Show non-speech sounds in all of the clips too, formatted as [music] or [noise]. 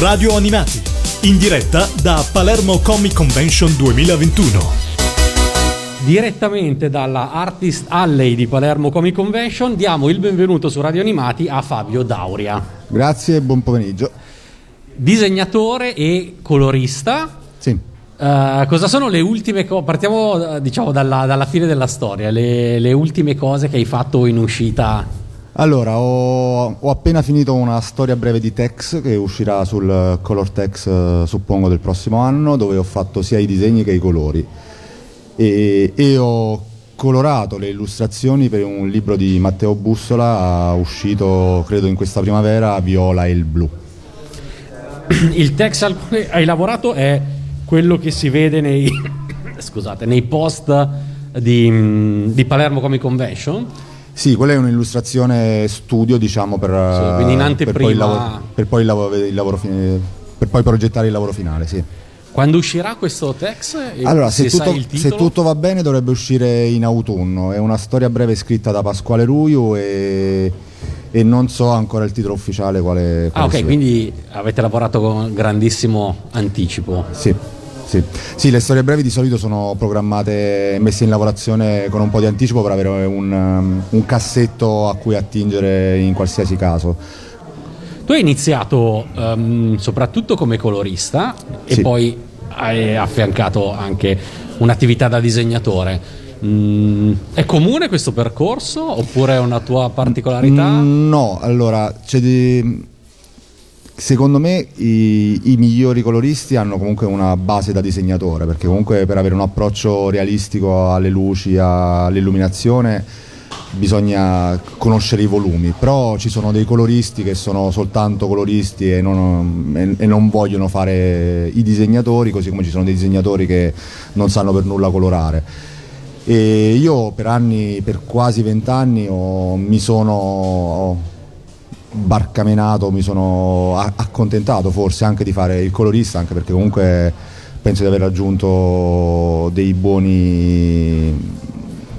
Radio Animati, in diretta da Palermo Comic Convention 2021. Direttamente dalla Artist Alley di Palermo Comic Convention diamo il benvenuto su Radio Animati a Fabio Dauria. Grazie e buon pomeriggio. Disegnatore e colorista. Sì. Uh, cosa sono le ultime cose? Partiamo diciamo dalla, dalla, fine della storia, le, le ultime cose che hai fatto in uscita allora, ho, ho, appena finito una storia breve di Tex che uscirà sul Color Tex, eh, suppongo, del prossimo anno, dove ho fatto sia i disegni che i colori. E, e, ho colorato le illustrazioni per un libro di Matteo Bussola, uscito credo in questa primavera, Viola e il blu. Il Tex al quale hai lavorato è quello che si vede nei, [coughs] scusate, nei post di, di Palermo Comic Convention? Sì, quella è un'illustrazione studio, diciamo, per, sì, quindi in anteprima... per, poi, il lavoro, per poi, il lavoro, il lavoro fine, per poi progettare il lavoro finale, sì. Quando uscirà questo text? Allora, se, se, tutto, se, tutto, va bene dovrebbe uscire in autunno. È una storia breve scritta da Pasquale Ruiu e, e non so ancora il titolo ufficiale quale, quale Ah, ok, sia. quindi avete lavorato con grandissimo anticipo. Sì. Sì. sì. le storie brevi di solito sono programmate e messe in lavorazione con un po' di anticipo per avere un, um, un cassetto a cui attingere in qualsiasi caso. Tu hai iniziato um, soprattutto come colorista e sì. poi hai affiancato anche un'attività da disegnatore. Mm, è comune questo percorso oppure è una tua particolarità? Mm, no, allora c'è di Secondo me i, i, migliori coloristi hanno comunque una base da disegnatore, perché comunque per avere un approccio realistico alle luci, all'illuminazione, bisogna conoscere i volumi, però ci sono dei coloristi che sono soltanto coloristi e non, e, e non vogliono fare i disegnatori, così come ci sono dei disegnatori che non sanno per nulla colorare. E io per anni, per quasi vent'anni, mi sono barcamenato, mi sono accontentato forse anche di fare il colorista, anche perché comunque penso di aver raggiunto dei buoni,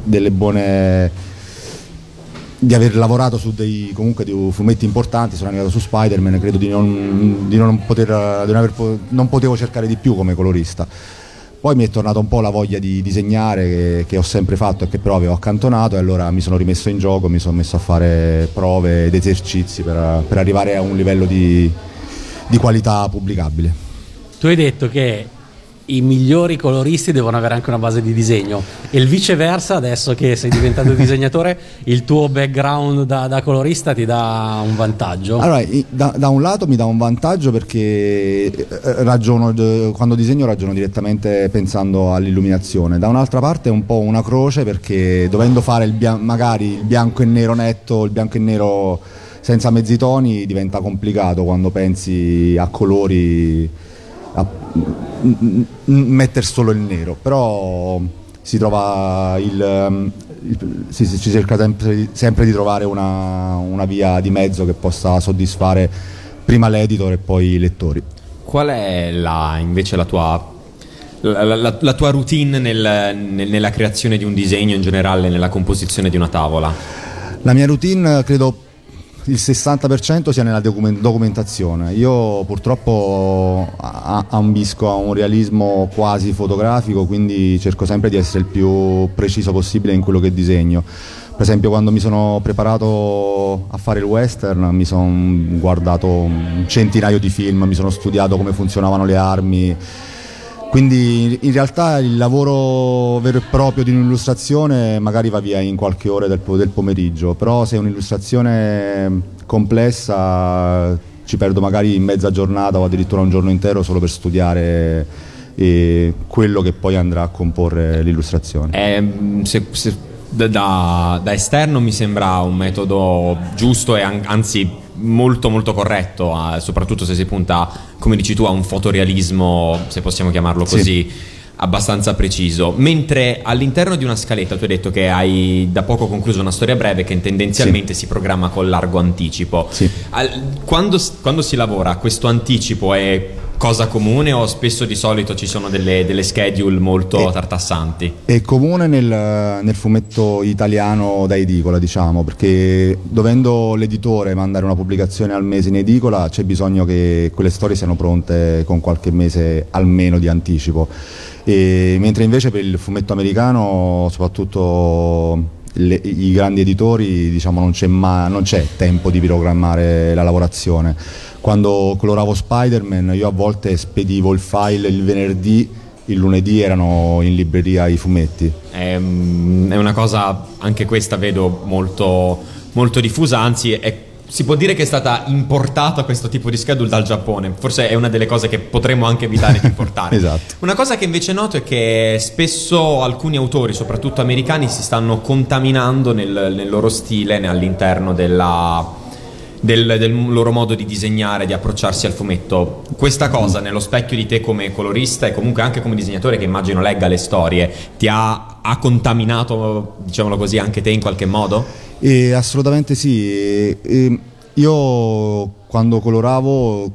delle buone di aver lavorato su dei comunque dei fumetti importanti, sono arrivato su Spider-Man, credo di non, di non, poter, di non, aver, non potevo cercare di più come colorista poi mi è tornata un po' la voglia di disegnare che, che, ho sempre fatto e che però avevo accantonato e allora mi sono rimesso in gioco, mi sono messo a fare prove ed esercizi per, per arrivare a un livello di, di qualità pubblicabile. Tu hai detto che i migliori coloristi devono avere anche una base di disegno. E il viceversa adesso che sei diventato [laughs] disegnatore il tuo background da, da, colorista ti dà un vantaggio. Allora da, da, un lato mi dà un vantaggio perché eh, ragiono quando disegno ragiono direttamente pensando all'illuminazione. Da un'altra parte è un po' una croce perché dovendo fare il bian- magari il bianco e nero netto il bianco e nero senza mezzi toni diventa complicato quando pensi a colori mettere solo il nero, però si trova il, il si, si, cerca sempre, sempre, di trovare una, una via di mezzo che possa soddisfare prima l'editor e poi i lettori. Qual è la, invece la tua la, la, tua routine nel, nel, nella creazione di un disegno in generale, nella composizione di una tavola? La mia routine credo il 60% sia nella documentazione. Io purtroppo ambisco a un realismo quasi fotografico, quindi cerco sempre di essere il più preciso possibile in quello che disegno. Per esempio quando mi sono preparato a fare il western mi sono guardato un centinaio di film, mi sono studiato come funzionavano le armi, quindi in realtà il lavoro vero e proprio di un'illustrazione magari va via in qualche ora del, del pomeriggio, però se è un'illustrazione complessa ci perdo magari mezza giornata o addirittura un giorno intero solo per studiare quello che poi andrà a comporre l'illustrazione. Eh, se, se, da, da, esterno mi sembra un metodo giusto e an- anzi molto molto corretto, eh, soprattutto se si punta, come dici tu, a un fotorealismo, se possiamo chiamarlo così. Sì. abbastanza preciso mentre all'interno di una scaletta tu hai detto che hai da poco concluso una storia breve che tendenzialmente sì. si programma con largo anticipo sì. quando, quando si lavora questo anticipo è cosa comune o spesso di solito ci sono delle, delle schedule molto e, tartassanti? È comune nel, nel, fumetto italiano da edicola, diciamo, perché dovendo l'editore mandare una pubblicazione al mese in edicola c'è bisogno che quelle storie siano pronte con qualche mese almeno di anticipo. E, mentre invece per il fumetto americano, soprattutto le, i grandi editori diciamo, non, c'è ma, non c'è tempo di programmare la lavorazione. Quando coloravo Spider-Man io a volte spedivo il file il venerdì, il lunedì erano in libreria i fumetti. È, è una cosa, anche questa vedo molto, molto diffusa, anzi è si può dire che è stata importata questo tipo di schedule dal Giappone. Forse è una delle cose che potremmo anche evitare di importare. [laughs] esatto. Una cosa che invece noto è che spesso alcuni autori, soprattutto americani, si stanno contaminando nel, nel loro stile all'interno della, del, del, loro modo di disegnare, di approcciarsi al fumetto. Questa cosa, nello specchio di te come colorista e comunque anche come disegnatore che immagino legga le storie, ti ha, ha contaminato, diciamolo così, anche te in qualche modo? E assolutamente sì. E io quando coloravo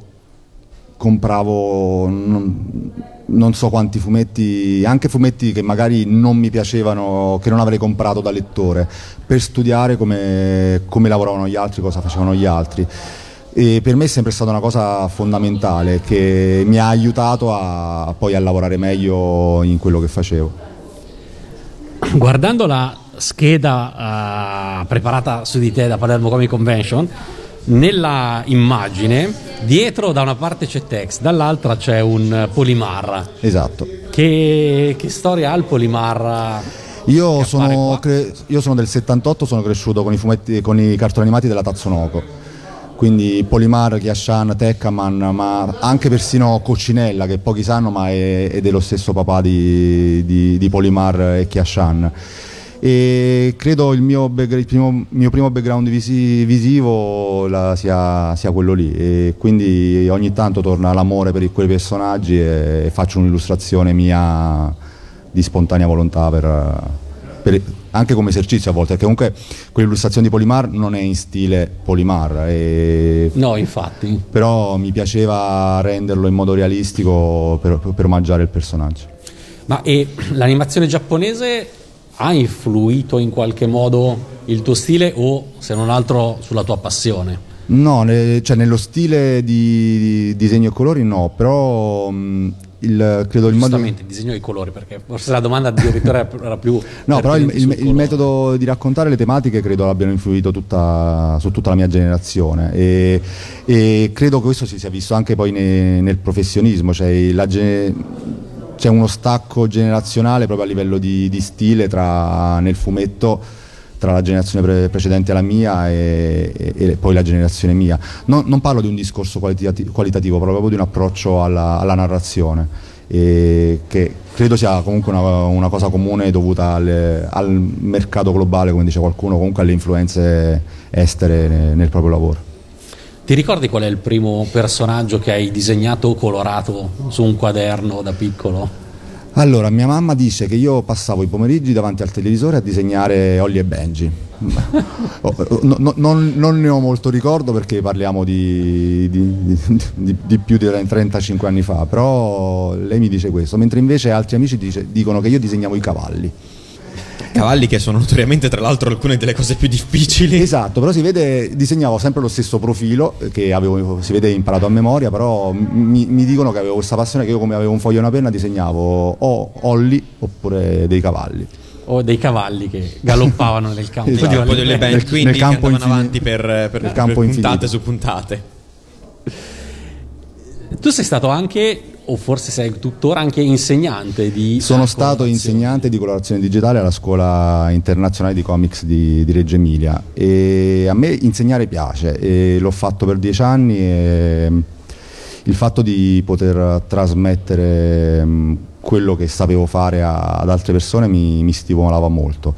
compravo non, non, so quanti fumetti, anche fumetti che magari non mi piacevano, che non avrei comprato da lettore, per studiare come, come lavoravano gli altri, cosa facevano gli altri. E per me è sempre stata una cosa fondamentale che mi ha aiutato a, poi a lavorare meglio in quello che facevo. Guardando la scheda uh, preparata su di te da Palermo Comic Convention, nella immagine dietro da una parte c'è Tex, dall'altra c'è un Polimar. Esatto. Che, che storia ha il Polimar? Io sono, cre- io sono, del 78, sono cresciuto con i, fumetti, con i cartoni animati della Tazzonoko quindi Polimar, Chiashan, Teccaman, ma anche persino Coccinella che pochi sanno ma è, è dello stesso papà di, di, di Polimar e Chiashan e credo il mio, il primo, mio primo background visi, visivo la, sia, sia, quello lì. E quindi ogni tanto torna l'amore per quei personaggi e, e faccio un'illustrazione mia di spontanea volontà per, per, anche come esercizio a volte perché comunque quell'illustrazione di Polimar non è in stile Polimar e, no infatti. però mi piaceva renderlo in modo realistico per, per omaggiare il personaggio. Ma e l'animazione giapponese ha influito in qualche modo il tuo stile o se non altro sulla tua passione? No, ne, cioè nello stile di, di, disegno e colori no, però mh, il, credo il modo... Giustamente, il disegno e i colori, perché forse la domanda addirittura era più... [laughs] no, però il, il, il, metodo di raccontare le tematiche credo abbiano influito tutta, su tutta la mia generazione e, e, credo che questo si sia visto anche poi ne, nel professionismo, cioè la, c'è uno stacco generazionale proprio a livello di, di stile tra, nel fumetto tra la generazione pre- precedente alla mia e, e, e, poi la generazione mia. Non, non parlo di un discorso qualitativo, qualitativo proprio di un approccio alla, alla narrazione, che credo sia comunque una, una cosa comune dovuta alle, al mercato globale, come dice qualcuno, comunque alle influenze estere nel, nel proprio lavoro. Ti ricordi qual è il primo personaggio che hai disegnato o colorato su un quaderno da piccolo? Allora, mia mamma dice che io passavo i pomeriggi davanti al televisore a disegnare Ollie e Benji. [laughs] Oh, no, no, non, non, ne ho molto ricordo perché parliamo di, di, di, di, più di 35 anni fa, però lei mi dice questo, mentre invece altri amici dice, dicono che io disegnavo i cavalli cavalli che sono notoriamente tra l'altro alcune delle cose più difficili. Esatto, però si vede, disegnavo sempre lo stesso profilo che avevo, si vede imparato a memoria, però mi, mi, dicono che avevo questa passione che io come avevo un foglio e una penna disegnavo o Olli oppure dei cavalli o dei cavalli che galoppavano nel [laughs] campo. esatto. un po' delle band, quindi nel campo andavano avanti per, per, per puntate infinito. su puntate. Tu sei stato anche o forse sei tuttora anche insegnante di Sono stato insegnante di colorazione digitale alla scuola internazionale di comics di, di Reggio Emilia. E a me insegnare piace e l'ho fatto per dieci anni e il fatto di poter trasmettere mm, quello che sapevo fare ad altre persone mi, mi stimolava molto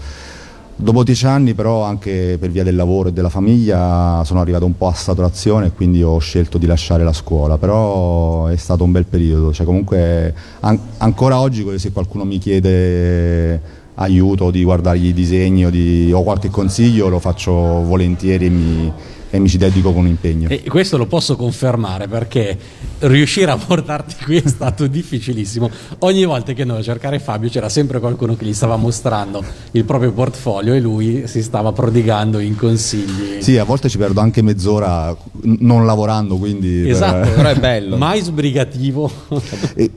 Dopo dieci anni però anche per via del lavoro e della famiglia sono arrivato un po' a saturazione e quindi ho scelto di lasciare la scuola, però è stato un bel periodo, cioè comunque an- ancora oggi se qualcuno mi chiede aiuto di guardare i disegni o, di, o, qualche consiglio lo faccio volentieri e mi, e mi ci dedico con impegno. E questo lo posso confermare perché riuscire a portarti qui è stato difficilissimo. Ogni volta che noi a cercare Fabio c'era sempre qualcuno che gli stava mostrando il proprio portfolio e lui si stava prodigando in consigli. Sì, a volte ci perdo anche mezz'ora non lavorando, quindi... Esatto, per... [laughs] però è bello. Mai sbrigativo.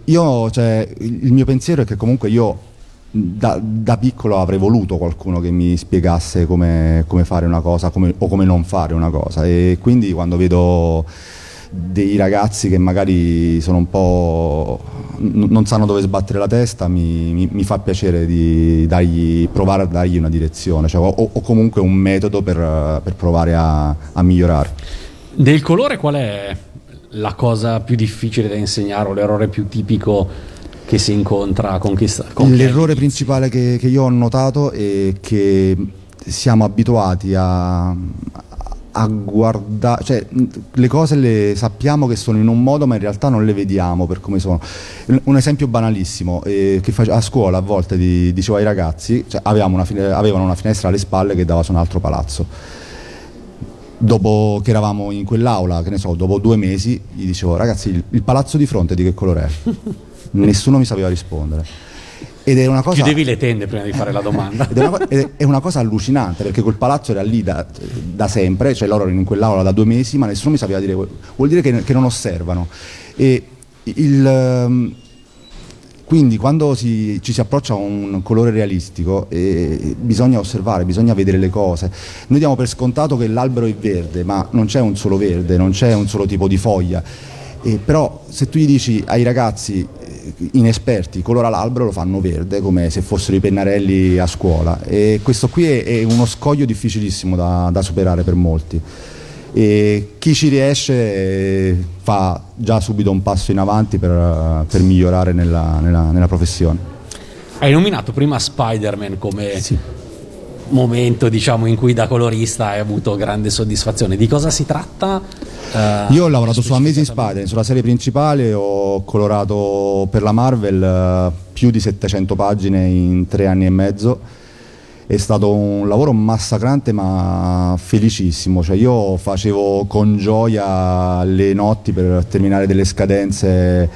io, cioè, il mio pensiero è che comunque io da, da, piccolo avrei voluto qualcuno che mi spiegasse come, come fare una cosa come, o come non fare una cosa. E quindi quando vedo dei ragazzi che magari sono un po' non sanno dove sbattere la testa mi, mi, mi fa piacere di dargli, provare a dargli una direzione cioè, o, o, comunque un metodo per, per provare a, a migliorare. Del colore qual è la cosa più difficile da insegnare o l'errore più tipico che si incontra con chi sta. Con L'errore principale che, che, io ho notato è che siamo abituati a, a guardare, cioè le cose le sappiamo che sono in un modo ma in realtà non le vediamo per come sono. Un esempio banalissimo, eh, che face, a scuola a volte di, dicevo ai ragazzi, cioè una fine, avevano una finestra alle spalle che dava su un altro palazzo. Dopo che eravamo in quell'aula, che ne so, dopo due mesi, gli dicevo ragazzi il, il palazzo di fronte di che colore è? [laughs] nessuno mi sapeva rispondere. Ed è una cosa... Chiudevi le tende prima di fare la domanda. ed è, una, è una, cosa allucinante perché quel palazzo era lì da, da, sempre, cioè loro erano in quell'aula da due mesi, ma nessuno mi sapeva dire. Vuol dire che, che non osservano. E il, ehm, quindi quando si, ci si approccia a un colore realistico eh, bisogna osservare, bisogna vedere le cose. Noi diamo per scontato che l'albero è verde, ma non c'è un solo verde, non c'è un solo tipo di foglia. Eh, però se tu gli dici ai ragazzi inesperti colora l'albero lo fanno verde come se fossero i pennarelli a scuola e questo qui è, è uno scoglio difficilissimo da, da, superare per molti e chi ci riesce eh, fa già subito un passo in avanti per, per migliorare nella, nella, nella, professione hai nominato prima Spider-Man come sì. momento diciamo in cui da colorista hai avuto grande soddisfazione di cosa si tratta? Uh, Io ho lavorato su Amazing Spider, sulla serie principale, ho colorato per la Marvel uh, più di 700 pagine in tre anni e mezzo. È stato un lavoro massacrante ma felicissimo, cioè io facevo con gioia le notti per terminare delle scadenze,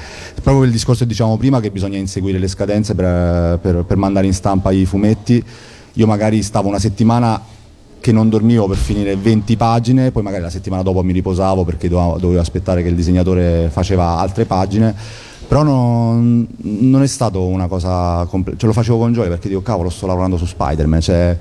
proprio il discorso che dicevamo prima che bisogna inseguire le scadenze per, per, per mandare in stampa i fumetti. Io magari stavo una settimana che non dormivo per finire 20 pagine, poi magari la settimana dopo mi riposavo perché dovevo, dovevo aspettare che il disegnatore faceva altre pagine, però non, non è stato una cosa completa, ce lo facevo con gioia perché dico cavolo sto lavorando su Spider-Man, cioè,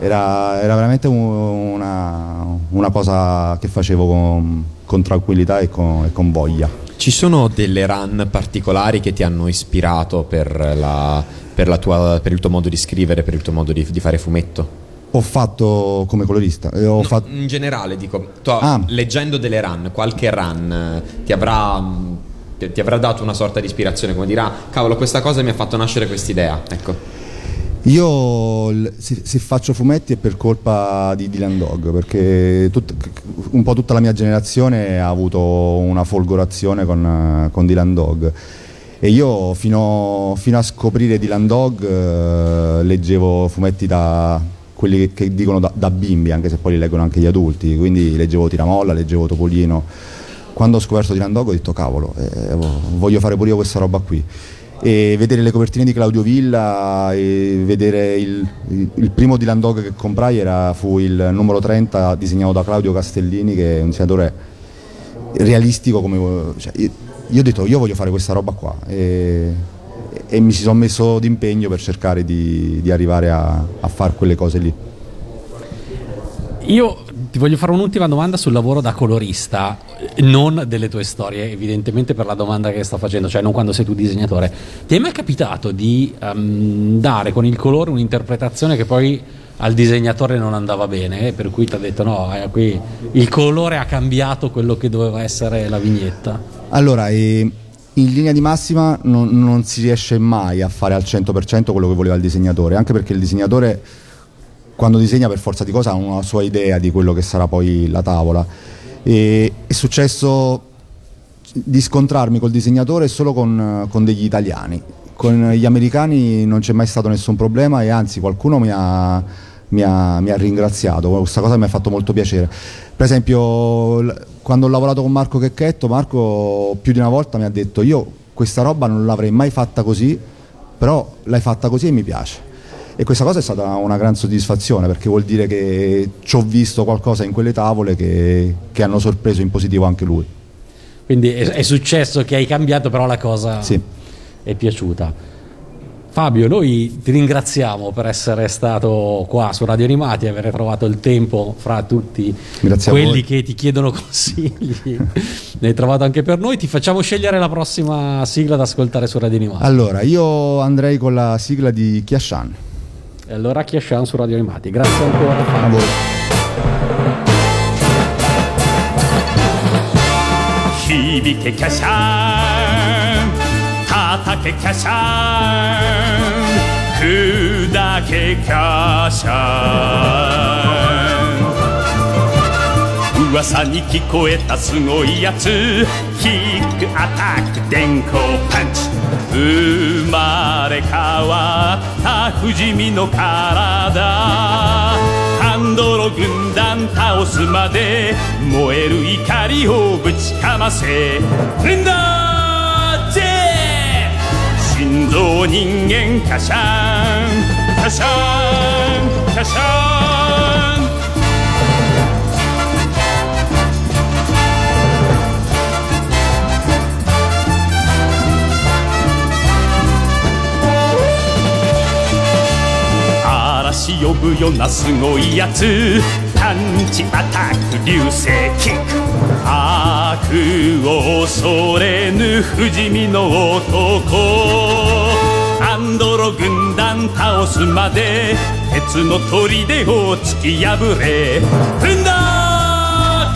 era, era, veramente una, una, cosa che facevo con, con tranquillità e con, e con, voglia. Ci sono delle run particolari che ti hanno ispirato per, la, per, la tua, per il tuo modo di scrivere, per il tuo modo di, di fare fumetto? Ho fatto come colorista. No, fatto... In generale, dico, ah. leggendo delle run, qualche run eh, ti avrà, ti avrà dato una sorta di ispirazione, come dirà, cavolo, questa cosa mi ha fatto nascere quest'idea. Ecco. Io se, se, faccio fumetti è per colpa di Dylan Dog, perché tut, un po' tutta la mia generazione ha avuto una folgorazione con, con Dylan Dog. E io fino, fino, a scoprire Dylan Dog eh, leggevo fumetti da, quelli che dicono da, da, bimbi, anche se poi li leggono anche gli adulti, quindi leggevo Tiramolla, leggevo Topolino. Quando ho scoperto Tirandogo ho detto cavolo, eh, voglio fare pure io questa roba qui. E vedere le copertine di Claudio Villa e vedere il, il, il primo Dylan Dog che comprai era, fu il numero 30 disegnato da Claudio Castellini che è un disegnatore realistico come... Cioè, io, io ho detto io voglio fare questa roba qua e e mi si sono messo d'impegno per cercare di, di arrivare a, a fare quelle cose lì. Io ti voglio fare un'ultima domanda sul lavoro da colorista, non delle tue storie, evidentemente per la domanda che sto facendo, cioè non quando sei tu disegnatore. Ti è mai capitato di um, dare con il colore un'interpretazione che poi al disegnatore non andava bene, eh, per cui ti ha detto no, eh, qui il colore ha cambiato quello che doveva essere la vignetta? Allora, eh, in linea di massima non, non, si riesce mai a fare al 100% quello che voleva il disegnatore, anche perché il disegnatore quando disegna per forza di cosa ha una sua idea di quello che sarà poi la tavola. E, è successo di scontrarmi col disegnatore solo con, con degli italiani, con gli americani non c'è mai stato nessun problema e anzi qualcuno mi ha mi ha, mi ha ringraziato, questa cosa mi ha fatto molto piacere. Per esempio, quando ho lavorato con Marco Checchetto, Marco più di una volta mi ha detto io questa roba non l'avrei mai fatta così, però l'hai fatta così e mi piace. E questa cosa è stata una gran soddisfazione perché vuol dire che ci ho visto qualcosa in quelle tavole che, che hanno sorpreso in positivo anche lui. Quindi è, è successo che hai cambiato, però la cosa Sì. è piaciuta. Fabio, noi ti ringraziamo per essere stato qua su Radio Animati e aver trovato il tempo fra tutti Grazie a quelli voi. che ti chiedono consigli. [laughs] ne hai trovato anche per noi. Ti facciamo scegliere la prossima sigla da ascoltare su Radio Animati. Allora, io andrei con la sigla di Chiashan. E allora Chiascian su Radio Animati. Grazie ancora. A Fabio. voi. 響けキャシャン叩けキャシャン 砕けキャシャン噂に聞こえたすごいやつキックアタック電光パンチ。生まれ変わった不死身の体。ハンドロ軍団倒すまで燃える怒りをぶちかませ。レンダーェ心臓人間カシャンカシャンカシャン嵐呼ぶよなすごいやつ。パンチアタック流星キック。ああ悪を恐れぬ不死身の男。アンドロ軍団倒すまで鉄の砦を突き破れ。踏んだ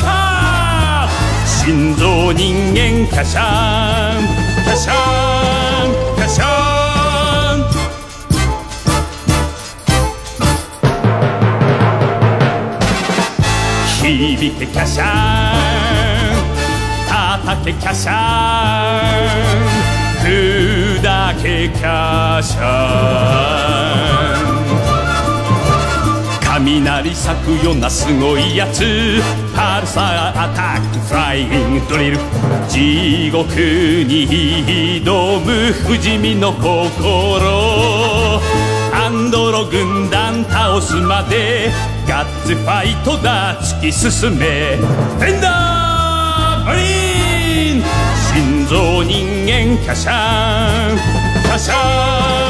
か心臓人間カシャン。カシャン。カシャン。響けキャシャン。けキャシャン砕けキャシャン雷咲くようなすごいやつ。パルサーアタックフライングドリル。地獄に挑む不死身の心。アンドロ軍団倒すまでガッツファイトだ。突き進め。フェンダーマリン造人間華奢華ン